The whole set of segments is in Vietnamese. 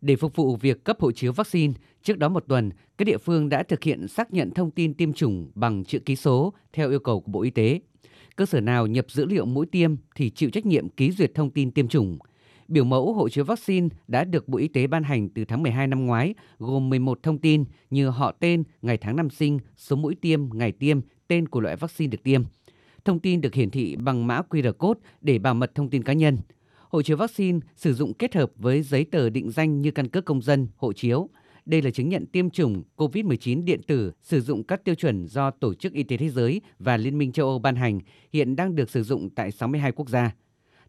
Để phục vụ việc cấp hộ chiếu vaccine, trước đó một tuần, các địa phương đã thực hiện xác nhận thông tin tiêm chủng bằng chữ ký số theo yêu cầu của Bộ Y tế. Cơ sở nào nhập dữ liệu mũi tiêm thì chịu trách nhiệm ký duyệt thông tin tiêm chủng. Biểu mẫu hộ chiếu vaccine đã được Bộ Y tế ban hành từ tháng 12 năm ngoái, gồm 11 thông tin như họ tên, ngày tháng năm sinh, số mũi tiêm, ngày tiêm, tên của loại vaccine được tiêm. Thông tin được hiển thị bằng mã QR code để bảo mật thông tin cá nhân. Hộ chiếu vaccine sử dụng kết hợp với giấy tờ định danh như căn cước công dân, hộ chiếu. Đây là chứng nhận tiêm chủng COVID-19 điện tử sử dụng các tiêu chuẩn do Tổ chức Y tế Thế giới và Liên minh châu Âu ban hành, hiện đang được sử dụng tại 62 quốc gia.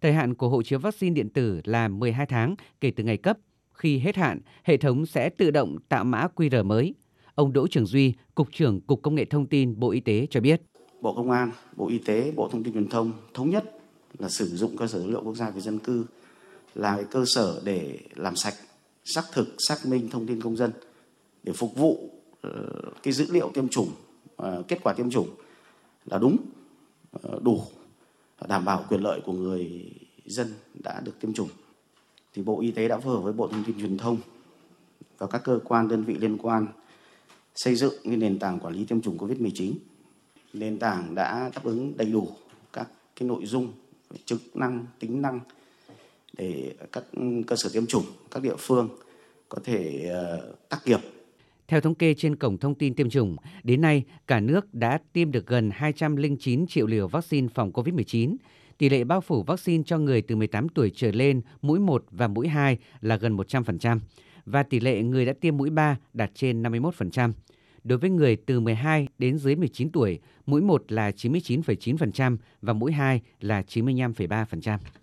Thời hạn của hộ chiếu vaccine điện tử là 12 tháng kể từ ngày cấp. Khi hết hạn, hệ thống sẽ tự động tạo mã QR mới. Ông Đỗ Trường Duy, Cục trưởng Cục Công nghệ Thông tin Bộ Y tế cho biết. Bộ Công an, Bộ Y tế, Bộ Thông tin Truyền thông thống nhất là sử dụng cơ sở dữ liệu quốc gia về dân cư là cái cơ sở để làm sạch, xác thực, xác minh thông tin công dân để phục vụ ờ, cái dữ liệu tiêm chủng, ờ, kết quả tiêm chủng là đúng, ờ, đủ, đảm bảo quyền lợi của người dân đã được tiêm chủng. Thì Bộ Y tế đã phối hợp với Bộ Thông tin Truyền thông và các cơ quan đơn vị liên quan xây dựng cái nền tảng quản lý tiêm chủng COVID-19. Nền tảng đã đáp ứng đầy đủ các cái nội dung chức năng tính năng để các cơ sở tiêm chủng các địa phương có thể ờ, tác nghiệp theo thống kê trên cổng thông tin tiêm chủng, đến nay cả nước đã tiêm được gần 209 triệu liều vaccine phòng COVID-19. Tỷ lệ bao phủ vaccine cho người từ 18 tuổi trở lên mũi 1 và mũi 2 là gần 100% và tỷ lệ người đã tiêm mũi 3 đạt trên 51%. Đối với người từ 12 đến dưới 19 tuổi, mũi 1 là 99,9% và mũi 2 là 95,3%.